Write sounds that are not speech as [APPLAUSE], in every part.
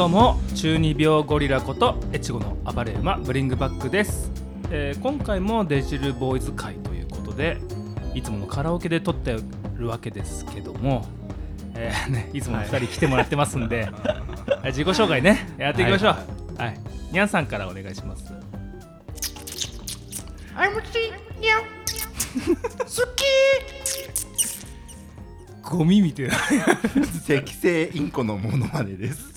どうも中二病ゴリラこと越後の暴れ馬ブリングバックです、えー今回もデジルボーイズ会ということでいつものカラオケで撮ってるわけですけども、えーね、いつもの2人来てもらってますんで、[LAUGHS] はい自己紹介ね。やっていきましょう。はい、にゃんさんからお願いします。[LAUGHS] ゴミみたいな。[LAUGHS] 赤星インコのモノマネです。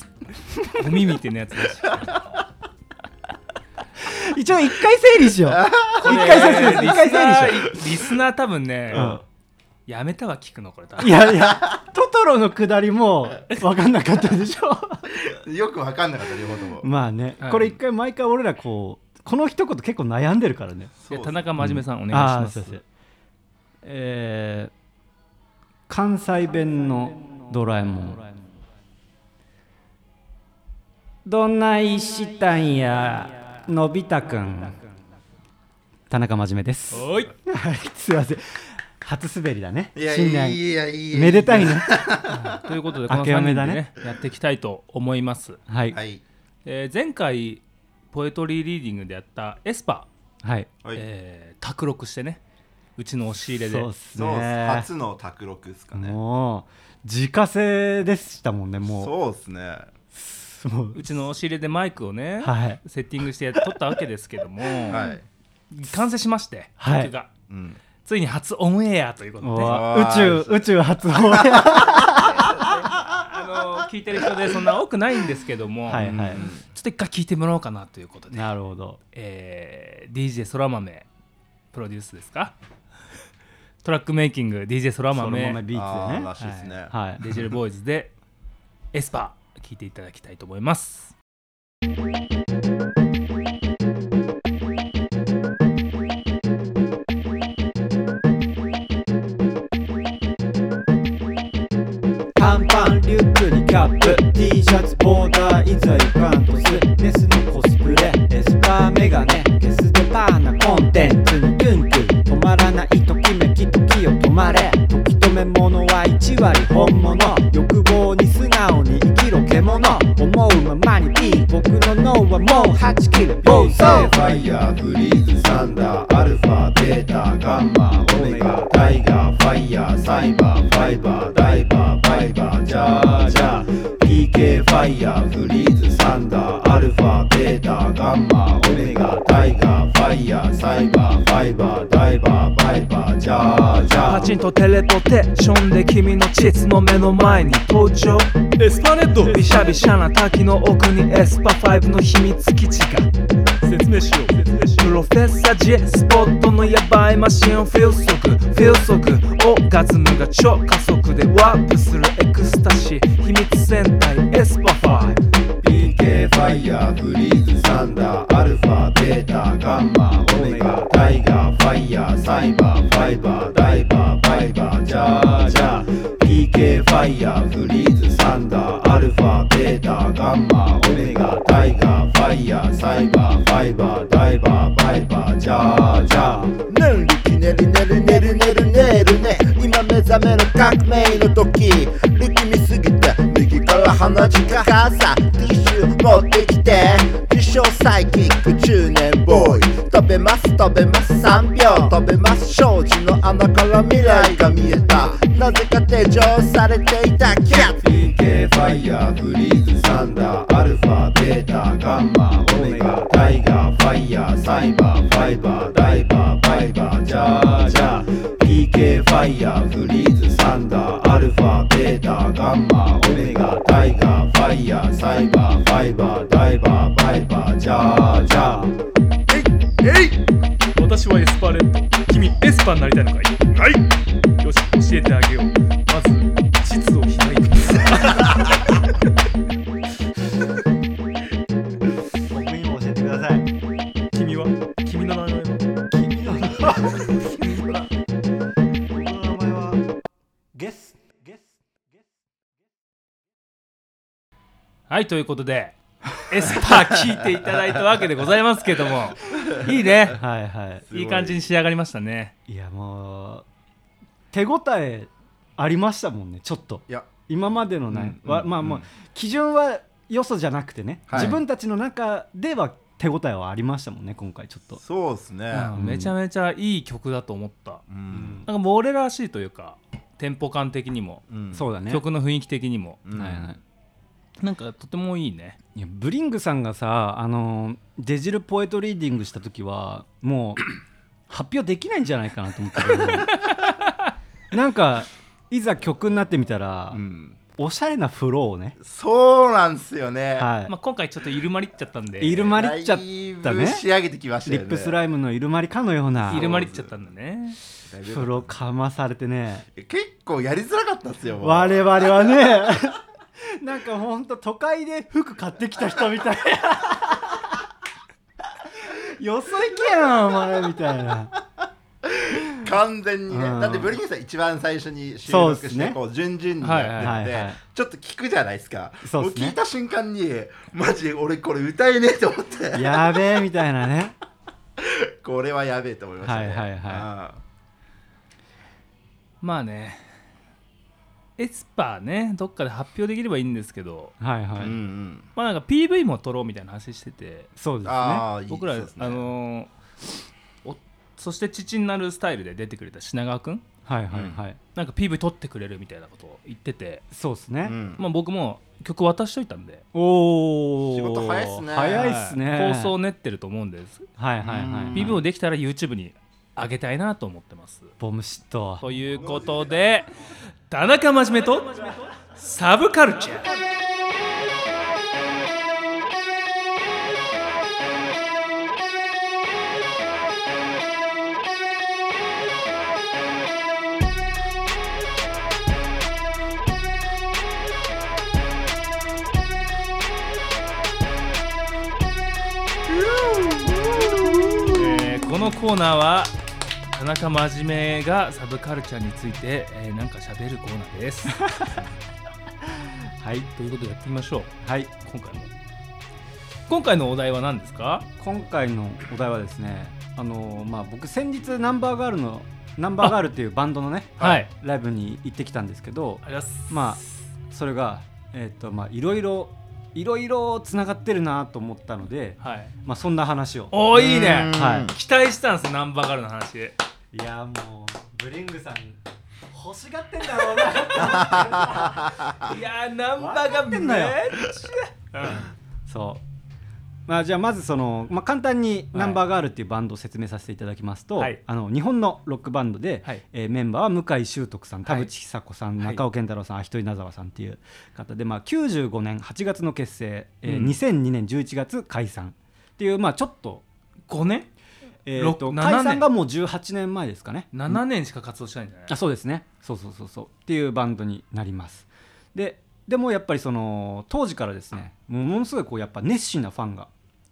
ゴミみたいなやつだし。[LAUGHS] 一応一回整理しよう。[LAUGHS] 一回整理しようリ一回整理しよスナーリスナー多分ね、うん。やめたわ聞くのこれ多う分。いやいやトトロのくだりも分かんなかったでしょ。[LAUGHS] よくわかんなかった両方とも。まあね、はい。これ一回毎回俺らこうこの一言結構悩んでるからね。田中真面目さん、お願いしあますすえー関西弁のドラえもんどんないしたんやのび太くん。田中真面目です。おい。はいすいません。初滑りだね。いや新年。いやいやめでたいね。[LAUGHS] ということでこの3明けおめだ人でねねやっていきたいと思います、はい。はい。えー前回ポエトリーリーディングでやったエスパー、はい。はい。えー卓録してね。うちの押し入れで。そうっすね。初の卓録ですかね。もう自家製でしたもんねもそうっすね。うそう。うちの押し入れでマイクをね、はい。セッティングして撮ったわけですけども、はい。完成しましてはい。曲が、うん。ついに初オンエアということで、宇宙宇宙初放映あの聞いてる人でそんな多くないんですけども、はいはい。ちょっと一回聞いてもらおうかなということで、なるほど。えー DJ そら豆プロデュースですか？[LAUGHS] トラックメイキング DJ そら豆ビあーーツらしいですね。はい。デジルボーイズでエスパー聞いていただきたいと思います。短パンリュックにキャップ。T シャツボーダーいざいパントス。ネスのコスプレエスパーメガネ。ゲスでパーなコンテンツ。にトゥントゥン止まらないときめき時を止まれ。時止めものは1割本物。欲望に素直に生き獣思うままにいい。僕の脳はもう8キロボーファイヤーフリーズサンダーアルファベータガンマオメガタイガーファイヤーサイバーファイバーダイバーバイバージャージャー。PK ファイヤーフリーズ。チンとテレポテーションで君の膣の目の前に登場。エスパネット。ビシャビシャな滝の奥にエスパ5の秘密基地が。説明しよう。プロフェッサー J スポットのヤバいマシンをフィル速フィル速オーガズムが超加速でワープするエクスタシー。秘密戦隊エスパ5 PK ファイヤーフリーズサンダーアルファベータガンマオメガタイガーファイヤーサイバーファイバーダイバーバイバージャージャー PK ファイヤーフリーズサンダーアルファベータガンマオメガタイガーファイヤーサイバーファイバーダイバーバイバージャージャーぬるねるねるねるねるねるね今目覚めの革命の時力右から鼻血が傘ティッシュ持ってきて自称サイキック中年ボーイ。飛べます飛べます3秒。飛べます障子の穴から未来が見えた。なぜか手錠されていたキャッ PK ファイヤーフリーズサンダーアルファベータガンマオメガタイガーファイヤーサイバーファイバーダイバーバイバージャージャー。PK ファイヤーフリーズサンダーアルファベータガンマオメガタイガーファイヤーサイバーファイバーダイバーバイバージャージャーえい私はエスパーレッド。君エスパーになりたいのかい？はい。よし教えてあげよう。はいということでエスパー聞いていただいたわけでございますけども [LAUGHS] いいね。はいはい。いい感じに仕上がりましたね。いやもう手応えありましたもんねちょっと。いや、今までのね、うんうんわまあもううん基準はよそじゃなくてね、はい。自分たちの中では手応えはありましたもんね今回ちょっと。そうですね、うん。めちゃめちゃいい曲だと思った。うん。なんかもう俺らしいというかテンポ感的にも、うん。そうだね。曲の雰囲気的にも。うん。はいはいなんかとてもいいね。いやブリングさんがさあのデジルポエトリーディングした時はもう [COUGHS] 発表できないんじゃないかなと思ったけどなんかいざ曲になってみたら、うん。おしゃれなフローをね、そうなんですよね、はい。まあ、今回ちょっとイルマリっちゃったんで。イルマリっちゃったね。ぶ仕上げてきましたよね。リップスライムのイルマリかのような。イルマリっちゃったんだね。フローかまされてね。結構やりづらかったっすよ我々はね [LAUGHS] [LAUGHS] なんかほんと都会で服買ってきた人みたい [LAUGHS] よそ行けやんお前みたいな。完全にね、うん。だってブリングさん一番最初に収そうっ録して、すね。こう順々にやってって、はいはいはいちょっと聞くじゃないですか。そうっすね。もう聞いた瞬間にマジ俺これ歌えねえと思って。やべえみたいなね。[LAUGHS] これはやべえと思いましたね。はいはいはい。あまあねエスパーねどっかで発表できればいいんですけど。はいはい、あうんうん。まあなんか PV も撮ろうみたいな話してて。そうですね。僕ら、ね。あのーおそして父になるスタイルで出てくれた品川くん？はいはいはい、なんか PV 撮ってくれるみたいなことを言ってて、そうですね、うん。まあ、僕も曲渡しといたんで、おお仕事早いっすね。早いっすね。はい構想を練ってると思うんです、はいはいはい、うん。はい、PV をできたら YouTube に上げたいなと思ってます。ボムシットということで田中真面目とサブカルチャーこのコーナーは田中真面目がサブカルチャーについて、えーなんか喋るコーナーです。[LAUGHS] はいということでやってみましょうはい今回も。今回のお題は何ですか？今回のお題はですねあのまあ僕先日ナンバーガールのナンバーガールっていうバンドのねはいライブに行ってきたんですけどます。まあそれがえっ、とまあいろいろいろいろつながってるなと思ったのではい。まあそんな話をおーいいねうんはい期待したんですよナンバーガールの話。いやもうブリングさん欲しがってんだろうな。[LAUGHS] いやーナンバーガールめっちゃ。そう。まあじゃあまずその、まあ、簡単にナンバーガールっていうバンドを説明させていただきますと、はい。あの日本のロックバンドで、はい。えーメンバーは向井秀徳さん田はい。淵久子さん、はい。中尾健太郎さん秋戸稲沢さんっていう方で、まあ、95年8月の結成、えーうん。2002年11月解散っていうまあちょっと,、5年えーとろ7年。解散がもう18年前ですかね ?7 年しか活動してないんじゃない？あそうですね。そうそうそうそう。っていうバンドになります。ででもやっぱりその当時からですねもうものすごいこうやっぱ熱心なファンが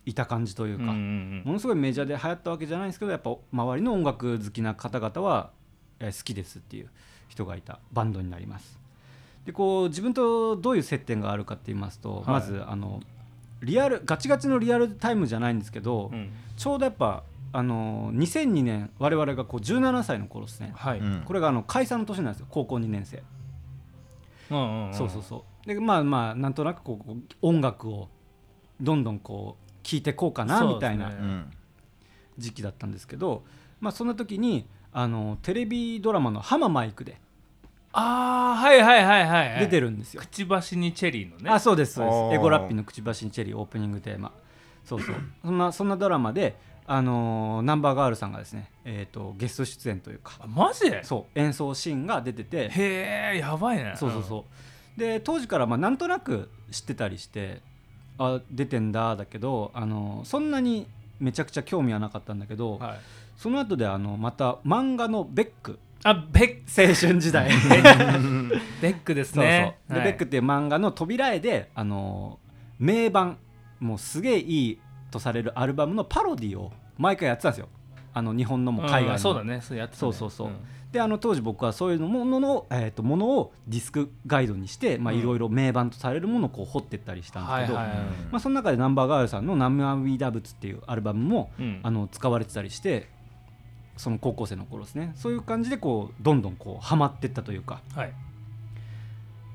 いた感じというか、うんうんうん。ものすごいメジャーで流行ったわけじゃないんですけどやっぱ周りの音楽好きな方々は、えー好きですっていう人がいたバンドになります。でこう自分とどういう接点があるかって言いますと、はい。まずあのリアルガチガチのリアルタイムじゃないんですけど、うん。ちょうどやっぱあの2002年我々がこう17歳の頃ですね、はい。うん。これがあの解散の年なんですよ。高校2年生、うんうんんそうそうそう。でまあまあなんとなくこう音楽をどんどんこう聴いてこうかなみたいな時期だったんですけど、まあ、そんな時にあのテレビドラマの「ハママイク」でああはいはいはいはいはい。出てるんですよ。くちばしにチェリーのね。あそうですそうです。エゴラッピーの「くちばしにチェリー」オープニングテーマ。そうそう。そんなそんなドラマで、あのーナンバーガールさんがですね、えー、とゲスト出演というか。あマジ？でそう演奏シーンが出てて。へえやばいね。そうそうそう。で当時からまあなんとなく知ってたりしてあ出てんだだけど、あのーそんなにめちゃくちゃ興味はなかったんだけど、うん。はい。その後であのまた漫画の「ベック」あベッ青春時代。[LAUGHS] ベックですそうね。そう。で、ベックっていう漫画の扉絵で、あのー名盤。もうすげえいいとされるアルバムのパロディを毎回やってたんですよ。あの日本のも海外の、うんそうだね。そうやってたね。そうそうそう。であの当時僕はそういうのものの、えー、とものをディスクガイドにしていろいろ名盤とされるものをこう掘ってったりしたんですけど、まあ、その中でナンバーガールさんの「涙仏」っていうアルバムも、うんあの使われてたりしてその高校生の頃ですね。そういう感じでこうどんどんこうハマってったというかはい。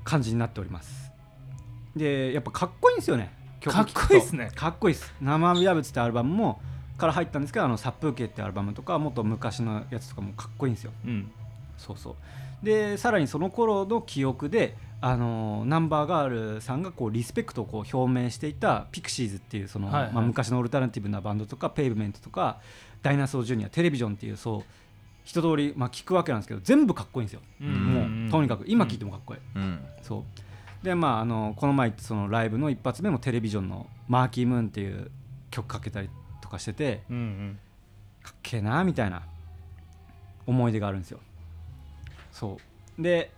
感じになっております。でやっぱかっこいいんですよね曲かっこいいっすね。かっこいいっす。生身破ってアルバムもから入ったんですけどあの殺風景ってアルバムとかもっと昔のやつとかもかっこいいんですよ。うん。そうそう。でさらにその頃の記憶であのナンバーガールさんがこうリスペクトをこう表明していたピクシーズっていうその、はいはい。まあ、昔のオルタナティブなバンドとかペイブメントとかダイナソージュニアテレビジョンっていうそう一通りまあ聞くわけなんですけど全部かっこいいんですよ、もうとにかく今聞いてもかっこいい、うん。そうでまああのこの前そのライブの一発目もテレビジョンの「マーキームーン」っていう曲かけたりとかしててうんうん。かっけえなみたいな思い出があるんですよ。そう。で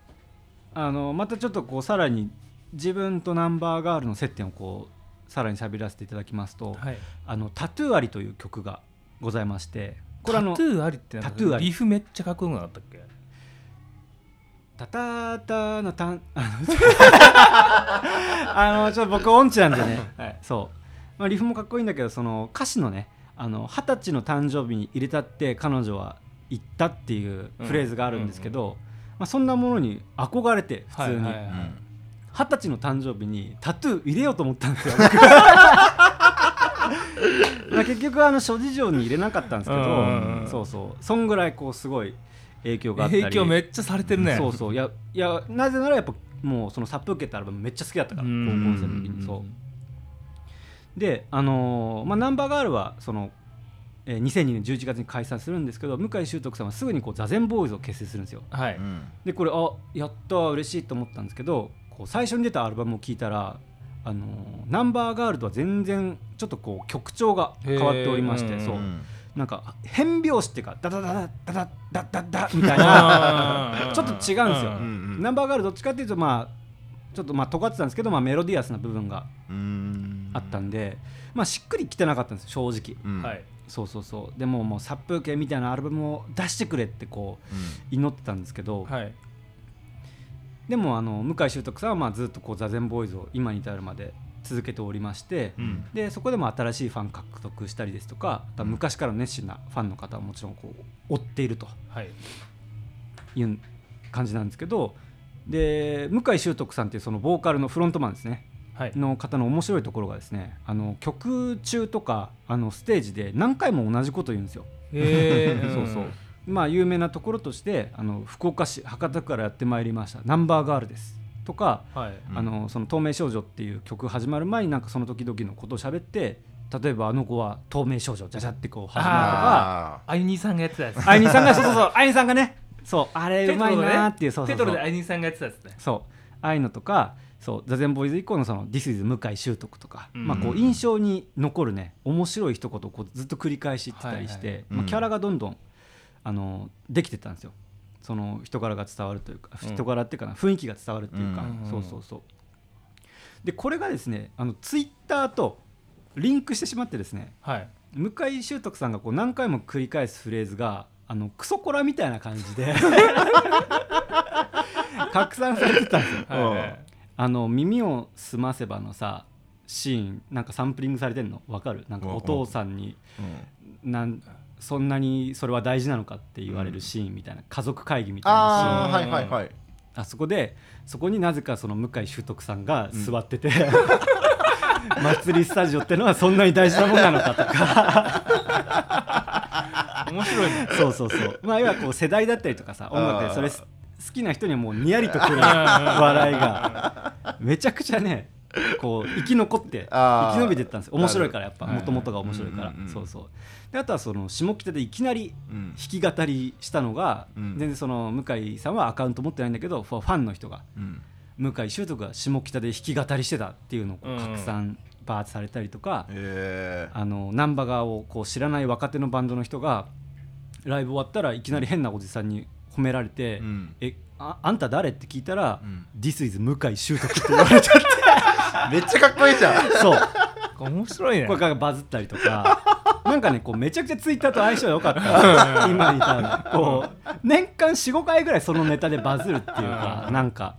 あのまたちょっとこうさらに自分とナンバーガールの接点をこうさらに喋らせていただきますと「はい。あのタトゥーあり」という曲がございましてこれあのタトゥーありってなんかリフめっちゃかっこよくなかったっけ？タタタのタン [LAUGHS] あのちょっと僕音痴なんでね、はい。そう、まあ、リフもかっこいいんだけどその歌詞のねあの二十歳の誕生日に入れたって彼女は言ったっていうフレーズがあるんですけど、まあ、そんなものに憧れて普通にはいはい。はい二十歳の誕生日にタトゥー入れようと思ったんですよ。[LAUGHS] まあ結局あの諸事情に入れなかったんですけど、うんうんうん。そうそう。そんぐらいこうすごい影響があったり。影響めっちゃされてるね。そうそう。いやいやなぜならやっぱもうその殺風景ってアルバムめっちゃ好きだったから高校生の時に。そう。であのーまあナンバーガールはその、えー2002年11月に解散するんですけど向井秀徳さんはすぐにこう座禅ボーイズを結成するんですよ。はい。うん。でこれあやった嬉しいと思ったんですけどこう最初に出たアルバムを聴いたらあのーナンバーガールとは全然ちょっとこう曲調が変わっておりまして、そう。うんなんか変拍子っていうかダダダダダダダダダみたいな。ちょっと違うんですよ、うんうんナンバーガールどっちかっていうとまあちょっとまあ尖ってたんですけど、まあ、メロディアスな部分がうん。あったんで、まあしっくりきてなかったんです正直。うん。はい。そうそうそう。でももう殺風景みたいなアルバムを出してくれってこう祈ってたんですけど、はい。でもあの向井秀徳さんはまあずっとこう座禅ボーイズを今に至るまで続けておりまして、うん。でそこでも新しいファン獲得したりですとかあとは昔からの熱心なファンの方はもちろんこう追っているとはい。いう感じなんですけどで向井秀徳さんっていうそのボーカルのフロントマンですね。はい。の方の面白いところがですねあの曲中とかあのステージで何回も同じこと言うんですよ。へー。[LAUGHS] そうそう。まあ有名なところとしてあの福岡市博多区からやってまいりました「ナンバーガールです」とかはい。うん。あのその透明少女っていう曲始まる前になんかその時々のことを喋って例えばあの子は透明少女じゃじゃってこう始まるとかああゆにさんがやってたやつ。あいにさんがそうそうそう。[LAUGHS] あいにさんがね。そう。あれうまいなーっていうそうそうテトそうロであゆにさんがやってたやつね。そう。ああいうのとかそう。座禅ボーイズ以降のその「This is 向井秀徳」とか、うん。まあ、こう印象に残るね面白い一言をこうずっと繰り返し言ってたりして、はいはいまあ、うんキャラがどんどんあのできてったんですよその人柄が伝わるというか、うん。人柄っていうかな雰囲気が伝わるっていうか、うん。そうそうそう。でこれがですねあのツイッターとリンクしてしまってですねはい。向井秀徳さんがこう何回も繰り返すフレーズがあのクソコラみたいな感じで [LAUGHS] 拡散されてたんですよ。はいはい。あの耳を澄ませばのさシーンなんかサンプリングされてんの？わかる？なんかお父さんにうん。なんそんなにそれは大事なのかって言われるシーンみたいな家族会議みたいなシーン。ああはいはいはい。あそこでそこになぜかその向井秀徳さんが座ってて、[LAUGHS] 祭りスタジオってのはそんなに大事なもんなのかとか。面白いね。そうそうそう。まあ要はこう世代だったりとかさ音楽でそれす好きな人にはもうにやりとくる笑いが [LAUGHS] めちゃくちゃねこう生き残って生き延びてったんですよ。面白いからやっぱもともとが面白いから。そうそう。であとはその下北でいきなりうん弾き語りしたのがうん。全然その向井さんはアカウント持ってないんだけどファンの人がうん。向井秀徳が下北で弾き語りしてたっていうのを拡散バーッとされたりとかえあのナンバガーをこう知らない若手のバンドの人がライブ終わったらいきなり変なおじさんに褒められて「うん。えああんた誰?」って聞いたら「うん。This is 向井秀徳」って言われちゃって [LAUGHS] めっちゃかっこいいじゃん。そう。面白いね。これがバズったりとか。[LAUGHS] なんかねこうめちゃくちゃツイッターと相性良かった今にたらこう年間45回ぐらいそのネタでバズるっていうかなんか。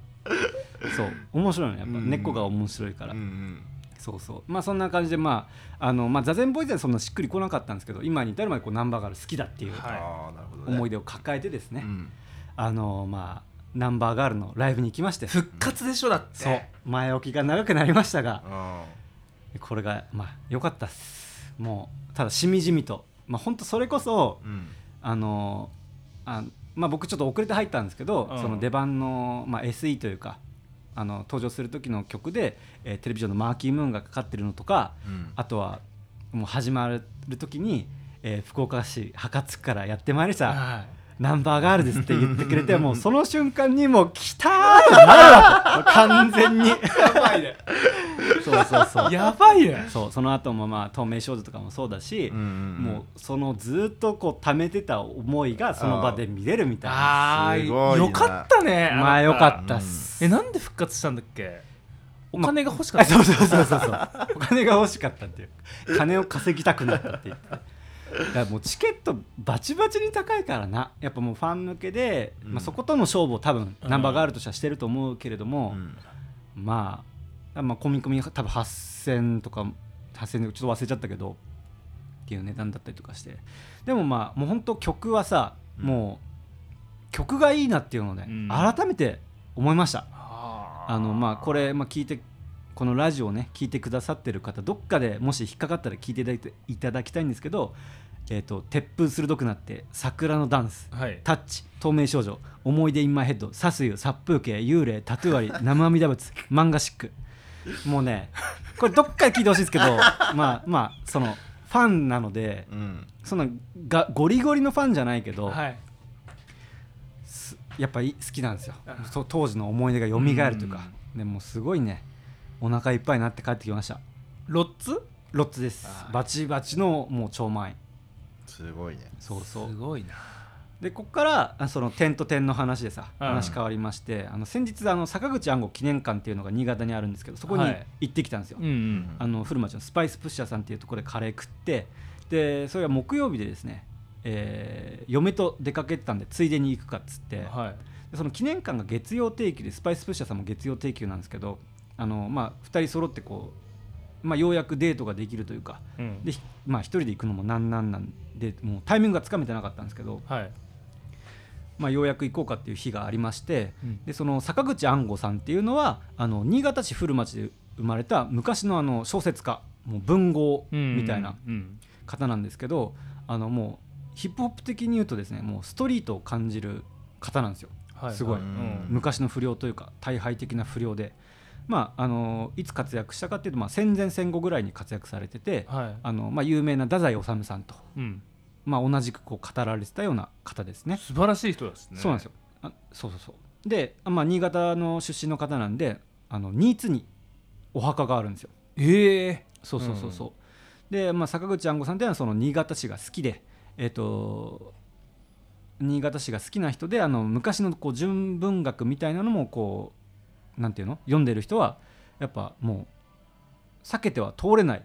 そう。面白いのやっぱ。うん。根っこが面白いから。うんうん。そうそう。まあそんな感じでまああのまあ座禅ボーイズはそんなしっくりこなかったんですけど今に至るまでこうナンバーガール好きだっていうはい。ああなるほどね。思い出を抱えてですね、うん。あのまあナンバーガールのライブに行きまして復活でしょだって。そう。前置きが長くなりましたがうん。これがまあ良かったっす。もうただしみじみと。まあ本当それこそうん。あのあまあ僕ちょっと遅れて入ったんですけど、うん。その出番の、まあ、SE というかあの登場する時の曲で、えーテレビジョンのマーキームーンがかかってるのとかうん。あとはもう始まる時に、えー福岡市博多区からやってまいりました。はナンバーガールですって言ってくれてもうその瞬間にもう来たーってなるわけ完全に。いやばいね。そうそうそう。やばいね。そうその後もまあ透明少女とかもそうだし、うんうんうん。もうそのずっとこう溜めてた思いがその場で見れるみたいな。あーすごいな。よかったねまあよかったったす、えなんで復活したんだっけ？お金が欲しかあった。[LAUGHS] そうそうそうそうそう。お金が欲しかったっていう。金を稼ぎたくなったって言ってだもうチケットバチバチに高いからな。やっぱもうファン抜けで、うん。まあ、そことの勝負を多分うん。ナンバーガールとしてはしてると思うけれども、うん。まあ、まあ、込み込み多分8000とか8000でちょっと忘れちゃったけどっていう値段だったりとかして。でもまあもう本当曲はさ、うん。もう曲がいいなっていうのをね、うん。改めて思いました。あのまあこれ、まあ、聞いてこのラジオをね聞いてくださってる方どっかでもし引っかかったら聞いていただいていただきたいんですけど「えー、と鉄風鋭くなって桜のダンス」はい。タッチ透明少女思い出インマイヘッドサスユ殺風景幽霊タトゥーアリ [LAUGHS] 生阿弥陀仏漫画シック。もうねこれどっかで聞いてほしいんですけど [LAUGHS] まあまあそのファンなのでうん。そんながゴリゴリのファンじゃないけど、はい。すやっぱり好きなんですよ。当時の思い出が蘇るというか。でもうすごいねお腹いっぱいになって帰ってきました。ロッツ？ロッツです。バチバチのもう超満員すごいね。そうそう。すごいな。でここからあその点と点の話でさうん。話変わりまして、あの先日あの坂口安吾記念館っていうのが新潟にあるんですけどそこにはい。行ってきたんですよ、うんうんあの古町のスパイスプッシャーさんっていうところでカレー食ってでそれが木曜日でですね、えー嫁と出かけてたんでついでに行くかっつって、はい。でその記念館が月曜定期でスパイスプッシャーさんも月曜定期なんですけどあの、まあ、2人揃ってこう、まあ、ようやくデートができるというかうん。で、ひまあ、1人で行くのもなんなんなんでもうタイミングがつかめてなかったんですけど、はい。まあ、ようやく行こうかっていう日がありましてうん。でその坂口安吾さんっていうのはあの新潟市古町で生まれた昔のあの小説家もう文豪みたいなうん。方なんですけどあのもうヒップホップ的に言うとですねもうストリートを感じる方なんですよ。はい。すごい。うん。昔の不良というか大敗的な不良で、まあ、あのいつ活躍したかっていうと、まあ、戦前戦後ぐらいに活躍されてて、はい。あのまあ、有名な太宰治さんと、うん。まあ、同じくこう語られてたような方ですね。素晴らしい人ですね。そうなんですよ。あそうそうそう。で、あまあ、新潟の出身の方なんであの新津にお墓があるんですよ。ええそうそうそうそう、で、まあ、坂口安吾さんっていうのはその新潟市が好きでえっ、と新潟市が好きな人であの昔のこう純文学みたいなのもこうなんていうの？読んでる人はやっぱもう避けては通れない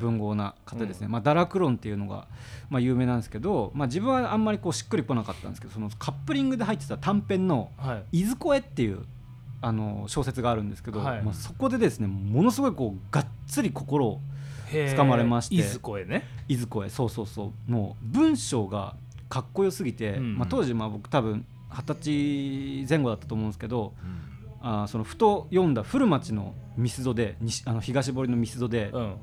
文豪な方ですね、まあ、ダラクロンっていうのが、まあ、有名なんですけど、まあ、自分はあんまりこうしっくりこなかったんですけどそのカップリングで入ってた短編のはい「いずこへ」っていうあの小説があるんですけど、はい。まあ、そこでですねものすごいこうがっつり心をへー。掴まれまして。いずこへね。いずこへそうそうそう。もう文章がかっこよすぎて、うん。まあ、当時まあ僕多分二十歳前後だったと思うんですけどあーそのふと読んだ古町のミスドで西あの東堀のミスドで、うん。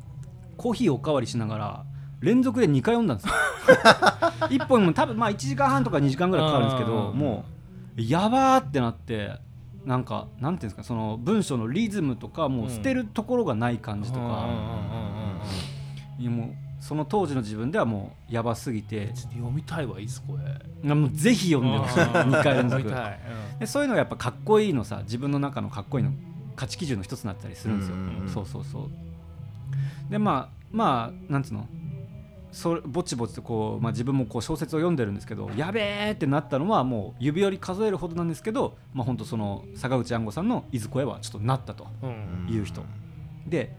コーヒーおかわりしながら連続で2回読んだんですよ。[LAUGHS] 1本も多分まあ1時間半とか2時間ぐらいかかるんですけどうんもうやばーってなってなんかなんていうんですかその文章のリズムとかもう捨てるところがない感じとか、いやもうその当時の自分ではもうやばすぎて。ちょっと読みたいわいずこへもうぜひ読んでほしい。2回連続。読みたい。でそういうのがやっぱかっこいいのさ自分の中のかっこいいの価値基準の一つになったりするんですよ、うんうんうん。そうそうそう。でまあまあなんつうのそれぼちぼちとこう、まあ、自分もこう小説を読んでるんですけどやべえってなったのはもう指折り数えるほどなんですけど、まあ、本当その坂口安吾さんの「いずこへ」はちょっとなったとうんうん。いう人。で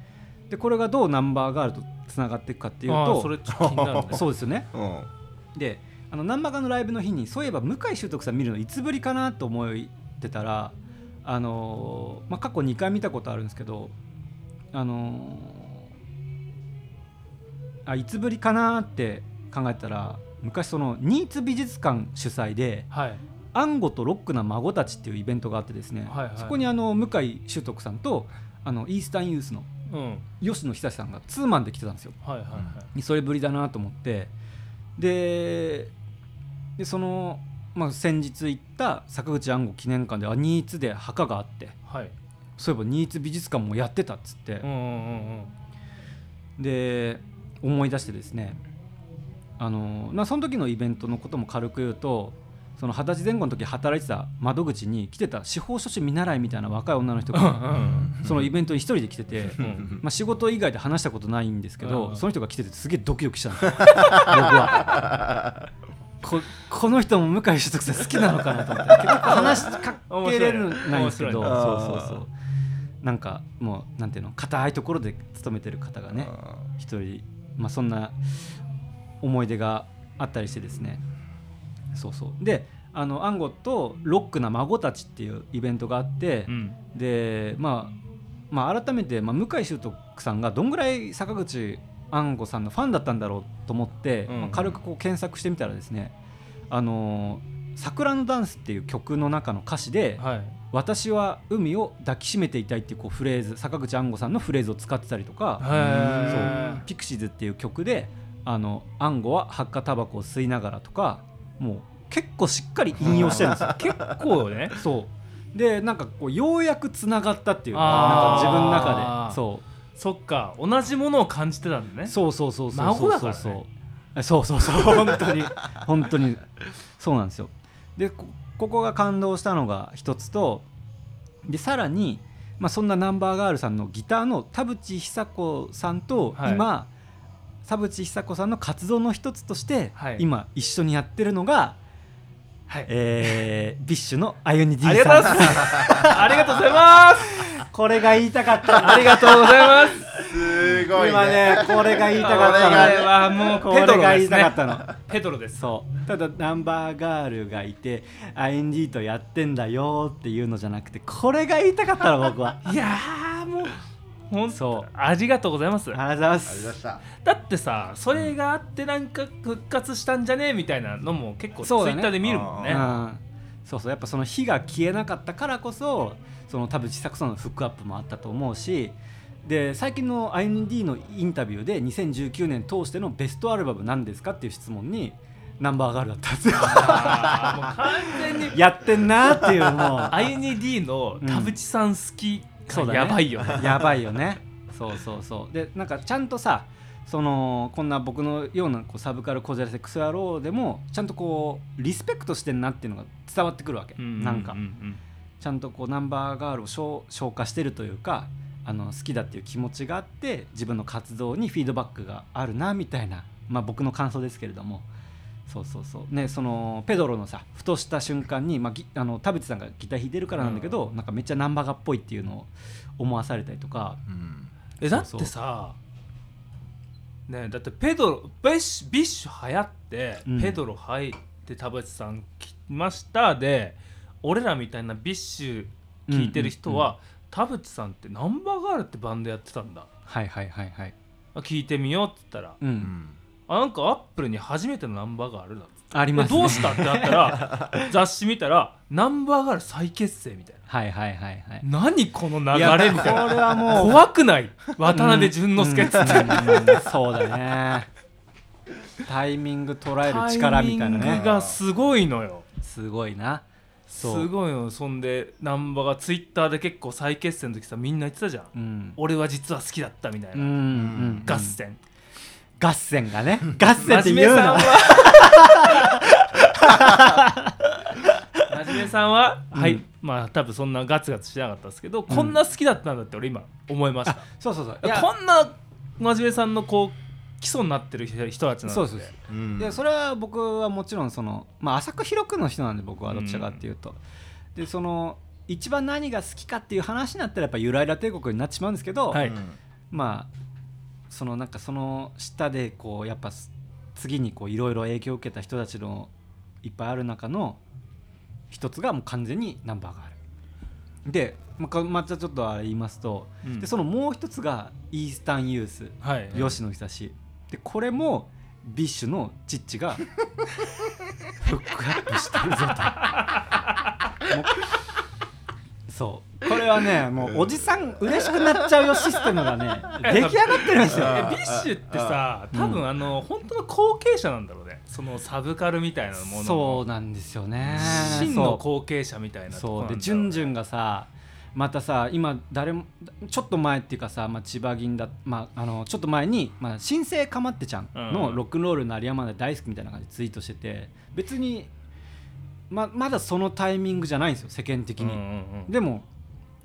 でこれがどうナンバーガールとつながっていくかっていうとそれ気になるね。[LAUGHS] そうですよね。うん。であのナンバーガーのライブの日にそういえば向井秀徳さん見るのいつぶりかなと思ってたら、あのーまあ、過去2回見たことあるんですけど、あのーあいつぶりかなって考えたら昔その新津美術館主催ではい「アンゴとロックな孫たち」っていうイベントがあってですね、はいはいそこにあの向井秀徳さんとあのイースタンユースのうん吉野久さんがツーマンで来てたんですよ。はいはいはい。それぶりだなと思って。ででその、まあ、先日行った坂口安吾記念館では新津で墓があってはい。そういえば新津美術館もやってたっつって。うん、うんうん。で思い出してですねあの、まあ、その時のイベントのことも軽く言うとその二十歳前後の時働いてた窓口に来てた司法書士見習いみたいな若い女の人うんがそのイベントに一人で来てて、まあ、仕事以外で話したことないんですけど、うんその人が来ててすげえドキドキしたんですよ。僕は。ここの人も向井秀徳さん好きなのかなと思って結構話しかけれるないんですけど面そうそうそう。なんかもうなんていうの硬いところで勤めてる方がね一人、まあ、そんな思い出があったりしてですねそうそう。であのアンゴとロックな孫たちっていうイベントがあって、うん。でまあまあ改めて、まあ、向井秀徳さんがどんぐらい坂口安吾さんのファンだったんだろうと思って、うん。まあ、軽くこう検索してみたらですね「あのー桜のダンス」っていう曲の中の歌詞ではい「私は海を抱きしめていたい」っていうこうフレーズ坂口安吾さんのフレーズを使ってたりとか「へそうピクシーズ」っていう曲で「あの安吾は発火タバコを吸いながら」とかもう結構しっかり引用してるんですよ。結構ね。そう。でなんかこうようやくつながったっていうかなんか自分の中で。そう。そっか。同じものを感じてたんだね。そうそうそうそう。孫だからね。そうそうそう。そうそう本当に。本当に。そうなんですよ。でこここが感動したのが一つとでさらに、まあ、そんなナンバーガールさんのギターの田淵久子さんとはい今、田淵久子さんの活動の一つとして、はい。今一緒にやってるのが、はい。えービッシュのあゆに D さん。ありがとうございます。ありがとうございます。これが言いたかったありがとうございます。すごい今ねこれが言いたかったの。これはもうこれが言いたかったのペドロです。そう。ただナンバーガールがいて IND とやってんだよっていうのじゃなくてこれが言いたかったの僕は。いやーもうほんそう。ありがとうございます。ありがとうございまありがとうございますした。だってさそれがあってなんか復活したんじゃねえみたいなのも結構ツイそうだね。ッターで見るもんね。うん、そうそう。やっぱその火が消えなかったからこそその多分自作さんのフックアップもあったと思うしで最近の IND のインタビューで2019年通してのベストアルバム何ですかっていう質問にナンバーガールだったんですよ。あーもう完全に [LAUGHS] やってんなっていうもう IND の田淵さん好きそうだね。がやばいよね。やばいよね。そうそうそう。でなんかちゃんとさそのこんな僕のようなこうサブカルこじらせクソ野郎でもちゃんとこうリスペクトしてんなっていうのが伝わってくるわけ、なんかううん。ちゃんとこうナンバーガールを消消化してるというかあの好きだっていう気持ちがあって自分の活動にフィードバックがあるなみたいな、まあ、僕の感想ですけれどもそうそうそう。ねそのペドロのさふとした瞬間に、まあ、ギあの田淵さんがギター弾いてるからなんだけど、なんかめっちゃナンバーガーっぽいっていうのを思わされたりとか。うん。えだっそうてさねだってペドロビッシュビッシュ流行って、うん。ペドロ入って田渕さん来ましたで俺らみたいな BiSH 聞いてる人は、田渕さんってナンバーガールってバンドやってたんだ。はいはいはいはい。あ聞いてみようって言ったら、ううんんあなんかアップルに初めてのナンバーガールだっつって。ありますね。どうしたってなったら [LAUGHS] 雑誌見たらナンバーガール再結成みたいな。はいはいはいはい。何この流れみたいな。これはもう怖くない？渡辺淳之介っつって、うんうんそうだね。タイミング捉える力みたいなね。タイミングがすごいのよ。すごいな。すごいのそんで難波がツイッターで結構再結成の時さみんな言ってたじゃん、うん。俺は実は好きだったみたいな、うんうん。合戦、合戦がね。合戦って言うの。真面目さんは？うん。はい。まあ多分そんなガツガツしてなかったですけど、こんな好きだったんだって俺今思いました。そうそうそう。こんな真面目さんのこう基礎になってる人たちなんでそうそうそう。うん。でそれは僕はもちろんその、まあ、浅く広くの人なんで僕はどっちかっていうと、でその一番何が好きかっていう話になったらやっぱゆらゆら帝国になってしまうんですけど、はい。まあそのなんかその下でこうやっぱす次にこういろいろ影響を受けた人たちのいっぱいある中の一つがもう完全にナンバーがある。でまあまたちょっと言いますと、うん。でそのもう一つが eastern youth はい。吉野寿でこれも BiSH のチッチが [LAUGHS] フックアップしてるぞと [LAUGHS] れはねもうおじさん嬉しくなっちゃうよシステムがね [LAUGHS] 出来上がってるんですよ。え BiSH ってさ多分あの本当の後継者なんだろうね。そのサブカルみたいなものの。そうなんですよね。真そうの後継者みたいなそう。でジュンジュンがさまたさ今誰もちょっと前っていうかさ、まあ、千葉銀だ、まあ、あのちょっと前に、まあ、新生かまってちゃんのうん。ロックンロール鳴りやまない大好きみたいな感じでツイートしてて別にままだそのタイミングじゃないんですよ世間的に、うんうんうん。でも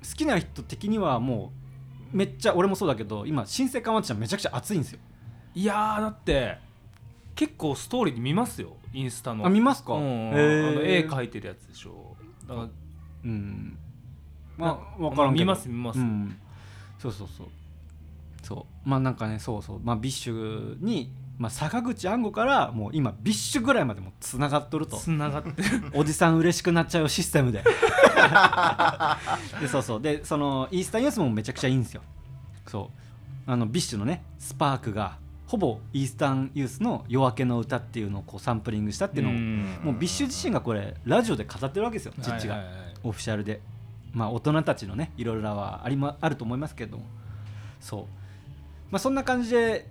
好きな人的にはもうめっちゃ俺もそうだけど今新生かまってちゃんめちゃくちゃ熱いんですよ。いやーだって結構ストーリーに見ますよインスタの。あ見ますか、うんへあーの絵描いてるやつでしょ。だからうん。まあな分からんけど。見ます見ます。うん、そうそうそう。そう。まあなんかねそうそう。まあ BiSH に、まあ、坂口安吾からもう今 BiSH ぐらいまでもつながっとると。つながってる。[LAUGHS] おじさん嬉しくなっちゃうシステムで。でそうそう。でその eastern youth もめちゃくちゃいいんですよ。そう。あの BiSH のねスパークがほぼ eastern youth の夜明けの歌っていうのをこうサンプリングしたっていうのをもう BiSH 自身がこれラジオで語ってるわけですよチッチが、オフィシャルで。まあ大人たちのねいろいろはあり、ま、あると思いますけども。そう。まあそんな感じで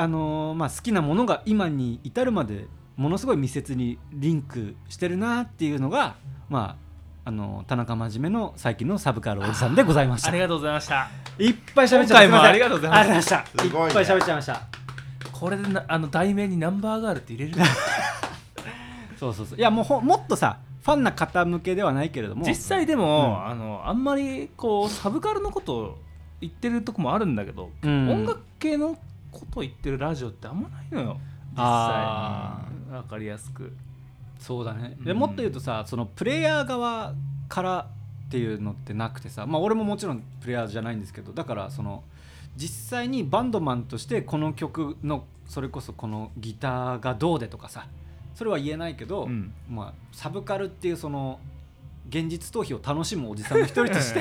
あのーまあ好きなものが今に至るまでものすごい密接にリンクしてるなっていうのがまああのー田中真面目の最近のサブカルおじさんでございました。いありがとうございました。っぱい喋っちゃいました。ありがとうございました。すごいね。いっぱい喋っちゃいました。これでなあの題名にナンバーガールって入れる [LAUGHS] そうそうそう。いやもうほもっとさファンな方向けではないけれども。実際でも、うん。あのあんまりこうサブカルのことを言ってるとこもあるんだけど、うん。音楽系のことを言ってるラジオってあんまないのよ。実あ際わかりやすく。そうだね、うん。でもっと言うとさそのプレイヤー側からっていうのってなくてさまあ俺ももちろんプレイヤーじゃないんですけどだからその実際にバンドマンとしてこの曲のそれこそこのギターがどうでとかさそれは言えないけど、うん。まあ、サブカルっていうその現実逃避を楽しむおじさんの一人として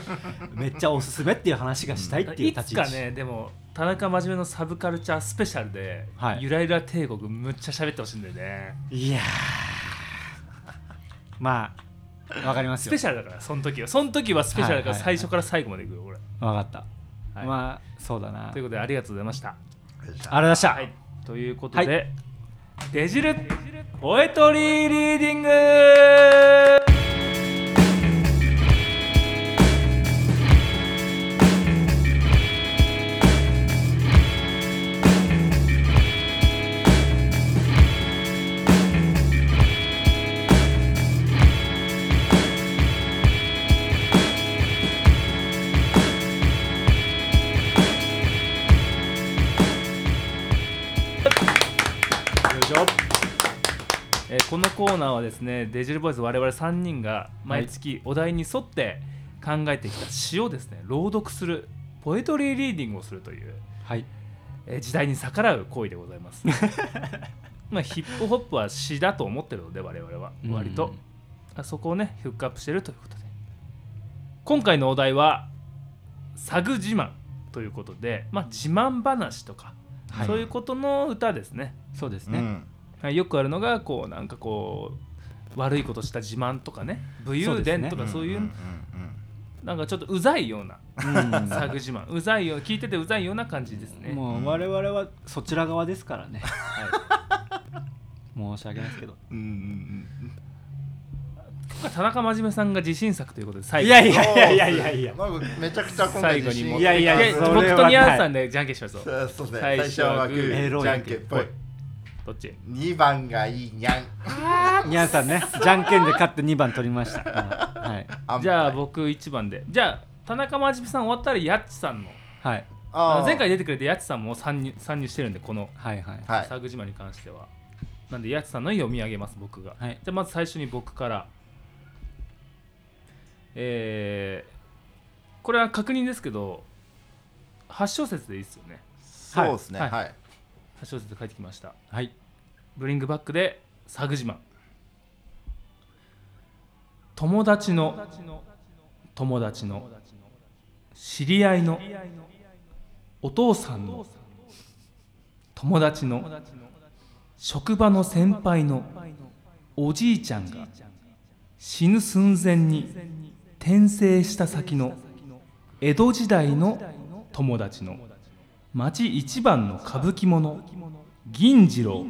[LAUGHS] めっちゃおすすめっていう話がしたいっていうい立ち位かねでも田中真面目のサブカルチャースペシャルで、はい。ゆらゆら帝国むっちゃ喋ってほしいんだよね。いやー。まあわかりますよ。スペシャルだからその時は。その時はスペシャルだから最初から最後までいくよ俺。分かった、はい。まあそうだな。ということでありがとうございました。ありがとうございました、はい、ということで、デジルポエトリーリーディングコーナーはですねデジルボイス我々3人が毎月お題に沿って考えてきた詩をですね朗読するポエトリーリーディングをするという、はい。えー時代に逆らう行為でございます。[LAUGHS] まあヒップホップは詩だと思ってるので我々は割と、あそこをねフックアップしてるということで。今回のお題は「サグ自慢」ということで、まあ、自慢話とか、はい。そういうことの歌ですね。そうですね、うん。はいよくあるのがこうなんかこう悪いことした自慢とかね武勇伝とかそういううんなんかちょっとうざいようなうん。サグ自慢。うざいよ聞いててうざいような感じですね。もう我々はそちら側ですからね、申し訳ないですけど。うんうんうん。田中真面目さんが自信作ということで最後。いやいやいやいやいやめちゃくちゃ今最回後にいやいや僕とニャンさんでじゃんけんしましょう。ですね。最最初初はグーじゃんけんぽいどっち？2番がいいにゃん。ニャンさんね。じゃんけんで勝って2番取りました、うん。はい。じゃあ僕1番で。じゃあ田中真面目さん終わったらやっちさんの。はい。前回出てくれてやっちさんも参入参入してるんでこのはいはい。はい。サグ自慢に関しては。なんでやっちさんの読み上げます僕が、はい。じゃあまず最初に僕から。えーこれは確認ですけど8小節でいいですよね。そうですね。はい。はい8小節で書いてきました。はい。ブリングバックでサグ自慢友達の友達の知り合いのお父さんの友達の職場の先輩のおじいちゃんが死ぬ寸前に転生した先の江戸時代の友達の町一番の歌舞伎者銀次郎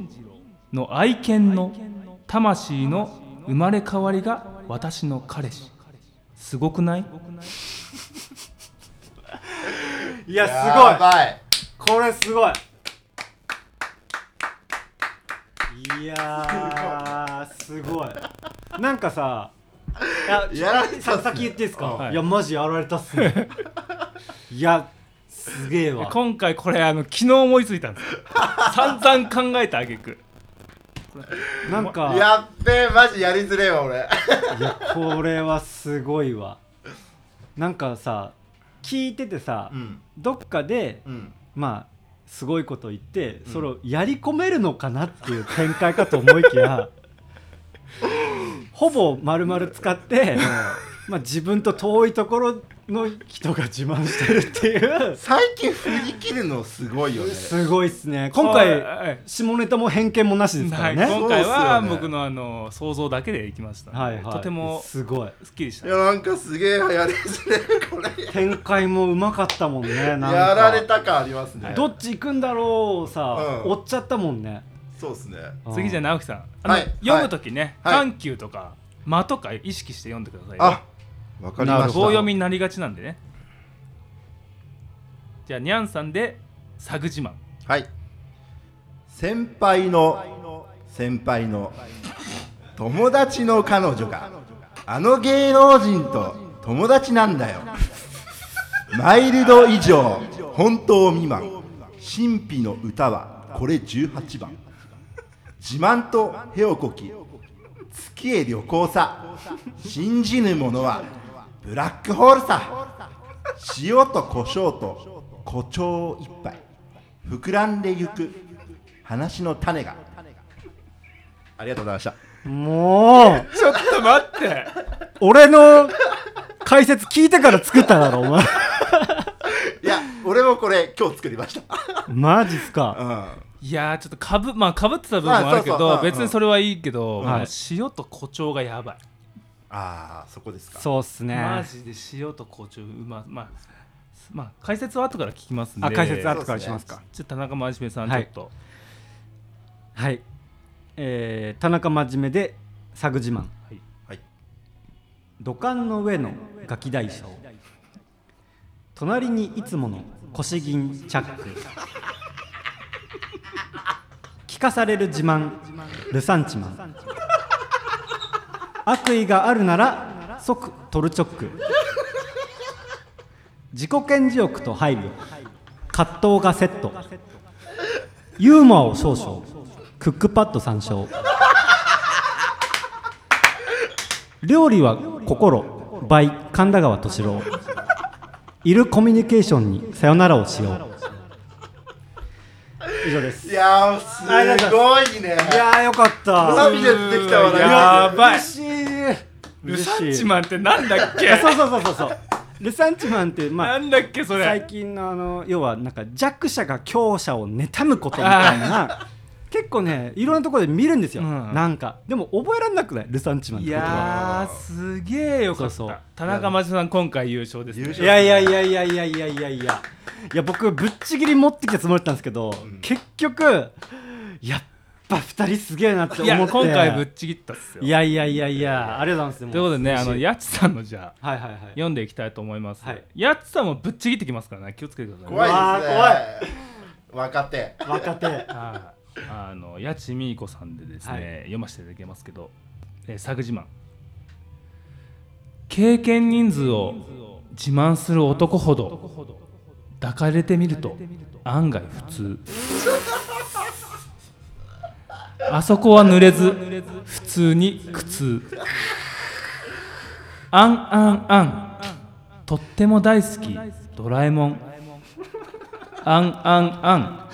の愛犬の魂の生まれ変わりが私の彼氏。すごくない？[LAUGHS] いややすごい。これすごい。いやーすごい。なんかさいやられたっすね。さ先言っていいですか、はい。い、やマジやられたっすね。い [LAUGHS] やすげえわ。今回これあの昨日思いついたんですよ。散々考えたあげく。なんかやっべえマジやりづれえわ俺。いやこれはすごいわ。なんかさ聞いててさ、うん。どっかでうん。まあすごいこと言って、それをやり込めるのかなっていう展開かと思いきや [LAUGHS] ほぼ丸々使って、まあ、自分と遠いところの人が自慢してるっていう。最近振り切るのすごいよね。すごいっすね。今回はい下ネタも偏見もなしですからね、はい、今回はすよね。僕のあの想像だけでいきました、はいはい。とてもすごい。すっきりした。いやなんかすげえやりづれえこれ。展開もうまかったもんねなんか。やられた感ありますね。どっち行くんだろうさ、うん。追っちゃったもんね。そうっすね。次じゃあ直樹さん。あの、はい。読む時ね、はい。緩急とか間とか意識して読んでくださいよ。あわかりました。棒読みになりがちなんでね。じゃあにゃんさんでサグ自慢。はい。先輩の先輩の友達の彼女があの芸能人と友達なんだよ。マイルド以上本当未満神秘の歌はこれ18番。自慢とへをこき月へ旅行さ。信じぬ者はブラックホールさ。塩と胡椒と胡蝶一杯。膨らんでゆく。話の種が。ありがとうございました。もう。ちょっと待って。俺の解説聞いてから作っただろお前。いや俺もこれ今日作りました。マジっすか。うん。いやーちょっとかぶまあかぶってた部分もあるけど、まあそうそう。うん別にそれはいいけど、はい。塩と胡蝶がやばいああそこですか。そうっすね。マジで塩と胡蝶うままあまあ解説は後から聞きますんで。あ解説あ後からしますか。ちょっと田中真面目さんちはいょっと、はい、えー田中真面目でサグ自慢。はい。はい。土管の上のガキ大将。隣にいつもの腰銀チャック。[LAUGHS] 聞かされる自慢ルサンチマン悪意があるなら即トルチョック。自己顕示欲と配慮。葛藤がセット。ユーモアを少々。クックパッド参照。料理は心。by 神田川敏郎。いるコミュニケーションにさよならをしよう。以上です。いやーすごいね。いやーよかった。涙出てきたわやばいルサンチマンってなんだっけ？い [LAUGHS] やそうそうそうそうそう。ルサンチマンってまあなんだっけそれ？最近のあの要はなんか弱者が強者を妬むことみたいな。結構ねいろんなところで見るんですよ、うん。なんか。でも覚えられなくない？ルサンチマンっいて言葉やーすげえよかった。そうそう。田中真さん今回優勝ですね。いやいやいやいやいやいやいや。いやいや僕ぶっちぎり持ってきたつもりだったんですけど、結局やっぱ2人すげえなっていや思って。今回ぶっちぎったっすよ。いやいやいやいやありがとうございます。ということでねあのややつさんのじゃあはいはいはい。読んでいきたいと思います、はい。やつさんもぶっちぎってきますからね気をつけてくださいね。怖いですね。怖若手。若手。はい。あの八千美子さんでですね、はい。読ませていただきますけど、えー、作自慢。経験人数を自慢する男ほど抱かれてみると案外普通あそこは濡れず普通に苦痛。あんあんあんとっても大好き。ドラえもん。あんあんあん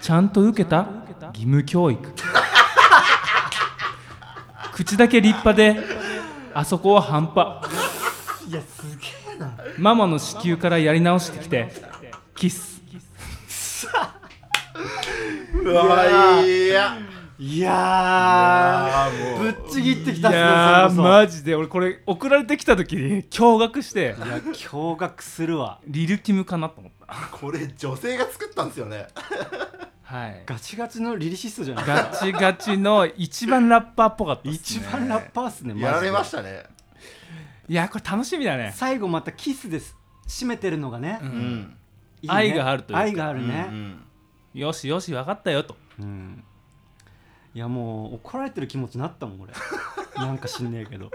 ちゃんと受けた？義務教育。口だけ立派であそこは半端。いやすげえな。ママの子宮からやり直してきてキス。うわいやいやぶっちぎってきいたっすねやーそれこそ。マジで。俺これ送られてきた時に驚愕して。いや驚愕するわ。リルティムかなと思った。これ女性が作ったんですよね。はい。ガチガチのリリシストじゃない。ガチガチの一番ラッパーっぽかったっすね。一番ラッパーっすねマジでやられましたね。いやこれ楽しみだね。最後またキスです。締めてるのがね、ううん。んいいね。愛があるというか。愛があるね。うんよしよし分かったよと。うん、いやもう怒られてる気持ちになったもん俺。[LAUGHS] なんか知んねえけど。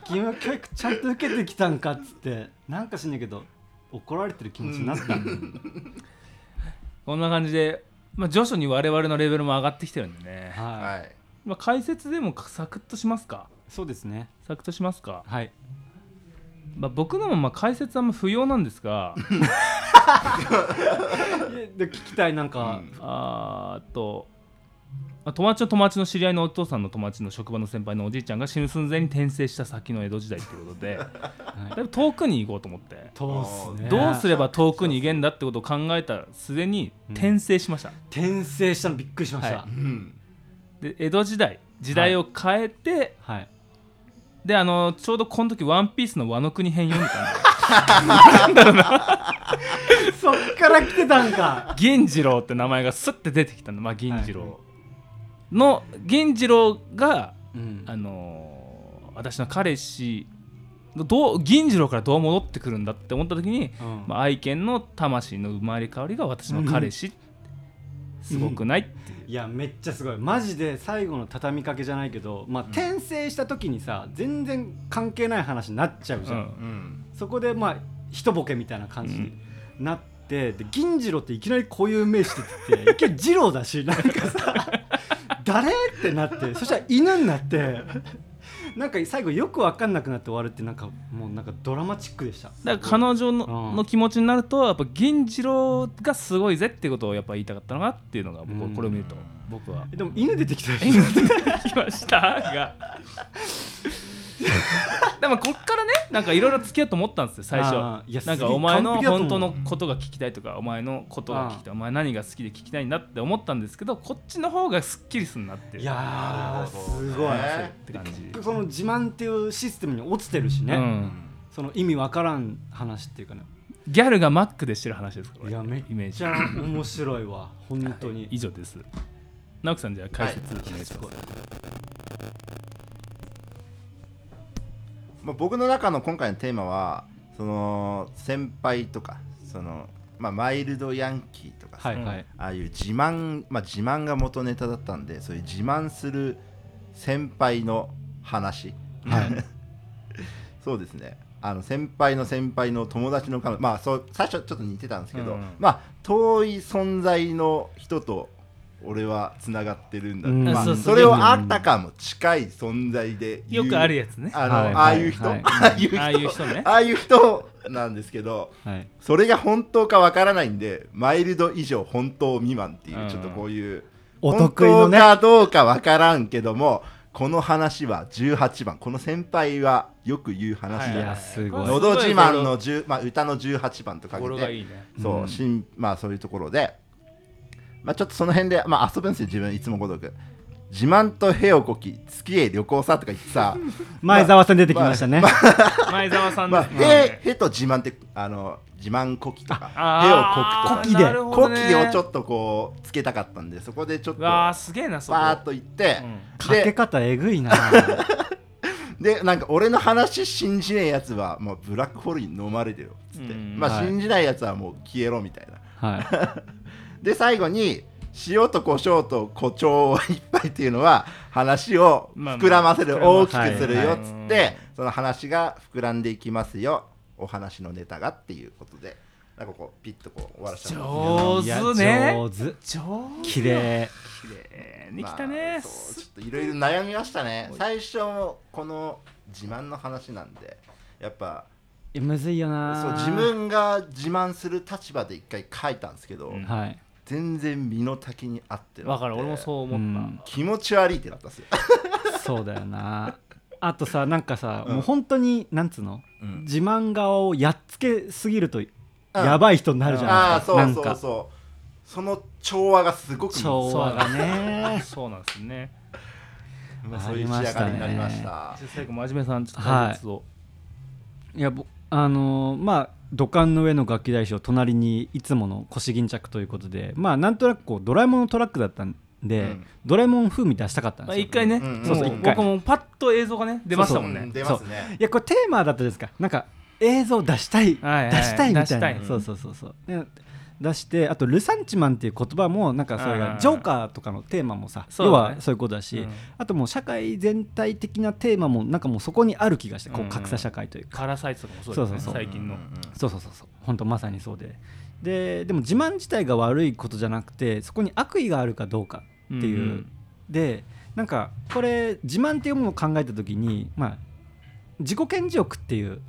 義務教育ちゃんと受けてきたんかっつって。なんか知んねえけど怒られてる気持ちになった、[LAUGHS] こんな感じで、まあ、徐々に我々のレベルも上がってきてるんでね、はい、はいまあ、解説でもサクッとしますか？そうですね。サクッとしますか、はい。まあ、僕のもまあ解説はあんま不要なんですが [LAUGHS] で聞きたいなんか、あーっと、まあ、友達の友達の知り合いのお父さんの友達の職場の先輩のおじいちゃんが死ぬ寸前に転生した先の江戸時代っていうことで、[LAUGHS] だい。ぶ遠くに行こうと思って、どうすねどうすれば遠くに行けんだってことを考えたすでに転生しました、転生したのびっくりしました。はうん。で江戸時代時代を変えて、はい、であのちょうどこの時「ワンピースの和の国編読んでたんでそっから来てたんか。銀次郎って名前がスッて出てきたんで、まあ、銀次郎。の銀次郎が、うん。あのー私の彼氏どう銀次郎からどう戻ってくるんだって思った時に、うん。まあ、愛犬の魂の生まれ変わりが私の彼氏、すごくないっていやめっちゃすごい。マジで最後の畳みかけじゃないけど、まあ、転生した時にさ全然関係ない話になっちゃうじゃん、うんうん。そこでまあ一ボケみたいな感じになって、で銀次郎っていきなりこういう名詞って言っていきなり次郎だしなんかさ [LAUGHS] 誰？ってなってそしたら犬になってなんか最後よく分かんなくなって終わるってなんかもうなんかドラマチックでした。だから彼女の,、うん。の気持ちになるとやっぱ銀次郎がすごいぜってことをやっぱ言いたかったのかなっていうのが僕はうんこれを見ると僕は。えでも犬出てきたでしょ。来ましたが [LAUGHS] [LAUGHS] でもこっからねなんかいろいろ付き合うと思ったんですよ最初。なんかお前の本当のことが聞きたいとかお前のことが聞きたいお前何が好きで聞きたいんだって思ったんですけどこっちの方がすっきりすんなっていう。いやすごい。って感じ。その自慢っていうシステムに落ちてるしね、うん。その意味わからん話っていうかね。ギャルがマックでしてる話ですからいやめっイメージ。ちゃ面白いわ。本当に。以上です。直樹さんじゃあ解説お願いします、まあ、僕の中の今回のテーマはその先輩とかその、まあ、マイルドヤンキーとかさはいはい、ああいう自慢、まあ、自慢が元ネタだったんでそういう自慢する先輩の話、はい。[LAUGHS] そうですね。あの先輩の先輩の友達の彼女まあそう最初ちょっと似てたんですけど、うん。まあ遠い存在の人と俺はつながってるんだ、うん。まあ、それをあったかも近い存在でよくあるやつね。あの、はい。ああいう人、はい。[LAUGHS] ああいう人？ああいう人ね。[LAUGHS] ああいう人なんですけどはい、それが本当かわからないんでマイルド以上本当未満っていう、うん。ちょっとこういうお得意のね。本当かどうかわからんけどもこの話は18番。この先輩はよく言う話いだ、やすごい。のど自慢の10、まあ、歌の18番とかけて。いね。そう、うん。しんまあそういうところで、まあ、ちょっとその辺で、まあ、遊ぶんですよ自分いつもごとく。自慢とへをこき月へ旅行さとか言ってさ。[LAUGHS] 前澤さん出てきましたね、[LAUGHS] 前澤さんまあ、ですねへへと自慢ってあの自慢こきとかへをこくとか。こきで。なるほコどね。キをちょっとこうつけたかったんでそこでちょっとうわバーすげえなそこ。ーっと言って、かけで方えぐいな。[LAUGHS] でなんか俺の話信じねえやつはもうブラックホールに飲まれてよっつって、うん。まあ、はい。信じないやつはもう消えろみたいな。はで最後に塩と胡椒と胡椒をいっぱいっていうのは話をまあまあ膨らませる、膨らま大きくするよっつって、はい。その話が膨らんでいきますよ。お話のネタがっていうことで。なんかこうピッとこう終わらせた上手ね。上手。上手綺麗。綺麗に来たね、まあそうちょっといろいろ悩みましたね。最初この自慢の話なんでやっぱえむずいよなそう自分が自慢する立場で一回書いたんですけど、うん。はい全然身の丈に合ってなくて。わかる。俺もそう思った、うん。気持ち悪いってなった。んですよ、そうだよな。あとさなんかさ、うん。もう本当になんつうの、うん。自慢側をやっつけすぎるとやばい人になるじゃああない？ですか、そうなんか。そうそうその調和がすごく調和がね。そうなんですね。まあそういう仕上がりになりました。じゃあ最後真面目さんちょっと解説を、いやぼあのーまあ土管の上の楽器大将隣にいつもの腰巾着ということでまあなんとなくこうドラえもんのトラックだったんで、うん。ドラえもん風味出したかったんまあ、ですよ。一回ね、うんうんそうそうも一回。僕もパッと映像がね出ましたもんね。う。ん出ますね。いやこれテーマだったじゃないですか。なんか映像出したい、はいはい出したいみたいな。出したい。そうそうそうそう。で出してあとルサンチマンっていう言葉もなんかそれうんがジョーカーとかのテーマもさ、要はそういうことだし、うん。あともう社会全体的なテーマもなんかもうそこにある気がしてこう格差社会というか、パラサイトとかもそうですね最近の、そうそうそうそう。本当まさにそうで。ででも自慢自体が悪いことじゃなくてそこに悪意があるかどうかっていう、うんうん。でなんかこれ自慢っていうものを考えた時にまあ自己顕示欲っていう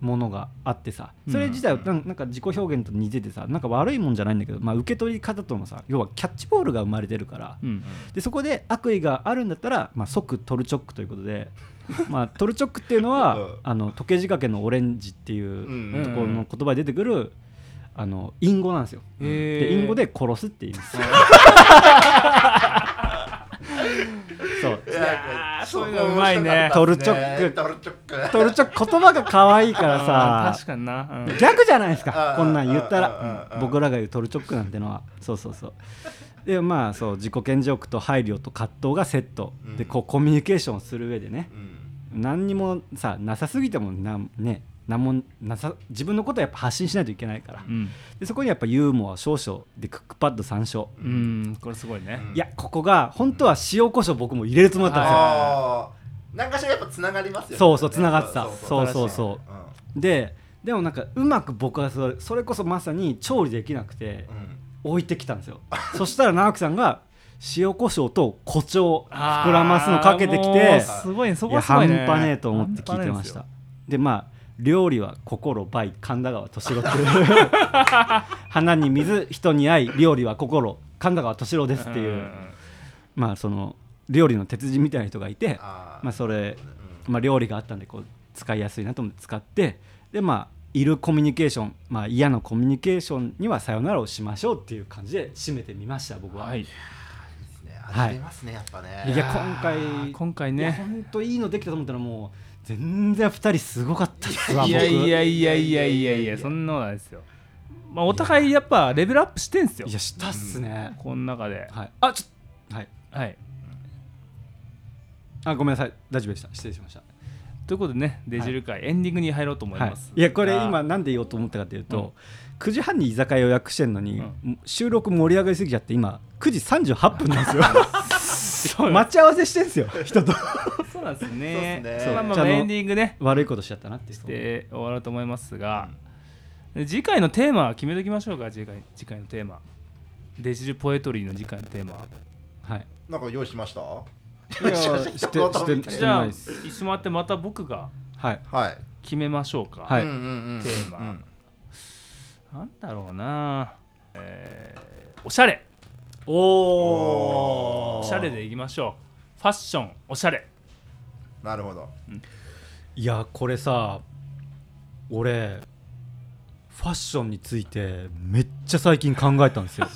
ものがあってさそれ自体はなんか自己表現と似ててさなんか悪いもんじゃないんだけど、まあ、受け取り方とのさ要はキャッチボールが生まれてるからうん。でそこで悪意があるんだったら、まあ、即トルチョックということで、[LAUGHS] まあ、トルチョックっていうのは、うん。あの時計仕掛けのオレンジっていううん。ところの言葉で出てくるあの隠語なんですよ。で隠語で殺すって言うんです。よ。[LAUGHS] そう。そういうのうまいね。トルチョック。トルチョック。トルチョック言葉が可愛いからさ。確かにな、うん。ギャグじゃないですか。こんなん言ったら。僕らが言うトルチョックなんてのは。そうそうそう。でまあそう自己顕示欲と配慮と葛藤がセット。でこうコミュニケーションをする上でね。うん。何にもさなさすぎてもなんね何もなさ自分のことはやっぱ発信しないといけないから、うん。でそこにやっぱユーモア少々でクックパッド参照、うん。これすごいね、うん。いやここが本当は塩コショウ僕も入れるつもりだったんですよ、ああなんかしらやっぱつながりますよね。そうそうつながってた。そうそう。そうそうででもなんかうまく僕はそれそれこそまさに調理できなくてうん。置いてきたんですよ。そしたら直樹さんが塩コショウと誇張あー膨らますのかけてきもてうすごいね。そこはすごいね。半端ねえと思って聞いてました。でまあ料理は心 by 神田川敏郎っていう。[LAUGHS] 花に水人に愛料理は心神田川敏郎ですっていう、んまあその料理の鉄人みたいな人がいてまあそれ、まあ、料理があったんでこう使いやすいなと思って使ってでまあいるコミュニケーション、まあ、嫌なコミュニケーションにはさよならをしましょうっていう感じで締めてみました僕は、はい。ますねやっぱいねや今回今回ね。本当いいのできたと思ったらもう全然2人すごかったっすわいや僕いやいやいやいやいやそんなことないですよ。まあお互いやっぱレベルアップしてんすよ。いやしたっすね、この中で。はい。あちょはい。はい。あごめんなさい。大丈夫でした。失礼しました。ということでねデジル会エンディングに入ろうと思いはいます、い。やこれあ。今なんで言おうと思ったかというと、うん。9時半に居酒屋予約してんのに、う収録盛り上がりすぎちゃって今9時38分なんですよ [LAUGHS] 待ち合わせしてんすよ [LAUGHS] 人と。そうなんですね。そうっすね。まあまあエンディングね。悪いことしちゃったなっていうで終わろうと思いますが、で次回のテーマは決めときましょうか次回次回のテーマ。デジルポエトリーの次回のテーマは。はい。なんか用意しました？いやして [LAUGHS] してしてじゃあ一緒回ってまた僕がはい。はい決めましょうか、はい。うんうんうん。テーマ。うん。なんだろうな。えーおしゃれおおおしゃれでいきましょう。ファッションおしゃれ。なるほど。いやこれさ俺ファッションについてめっちゃ最近考えたんですよ。す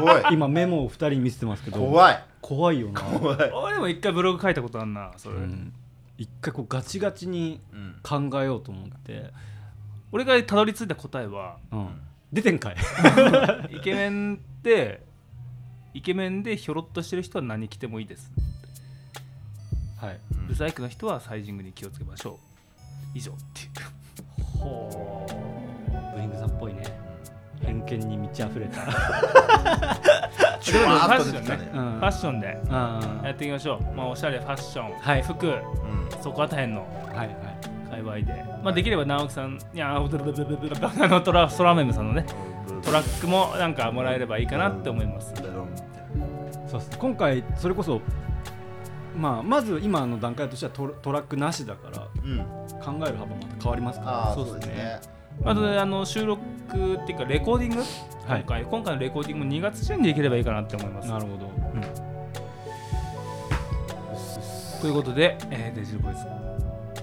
ごい。今メモを2人に見せてますけど。怖い。怖いよな。怖い。俺も一回ブログ書いたことあんなそれ、うん。一回こうガチガチにうん考えようと思って、俺がたどり着いた答えはうん、出てんかい。イケメンってイケメンでひょろっとしてる人は何着てもいいです。はい。ブサイクの人はサイジングに気をつけましょう。以上っていう。ほうブリングさんっぽいね。偏見に満ち溢れた。ジュワーッと出てきたね。ファッションで。あやっていきましょう、まあ、おしゃれファッション、はい。服。うん。そこら辺の。はいはい。界隈で、まあ、できれば直樹さんいやあのトラソラメムさんのねトラックもなんかもらえればいいかなって思います。そう今回それこそまあまず今の段階としてはトラトラックなしだからうん考える幅また変わりますかああそそううですね。ねあとあの収録っていうかレコーディング、はい。今回今回のレコーディングも2月中にできればいいかなって思います。らなるほど。ということで、えーデジルボイス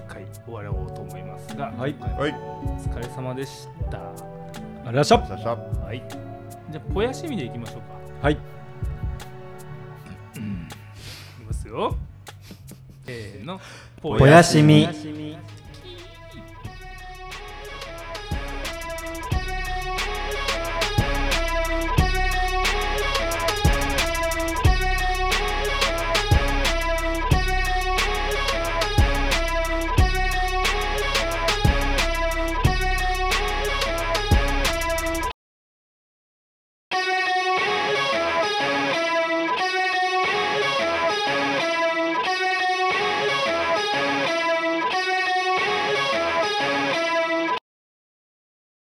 会終わろうと思いますが、はい。お疲れ様でしたありがとうございました。はい、じゃあ、肥やしみでいきましょうか。はい。うん、いきますよ。せーの。ぽやしみ。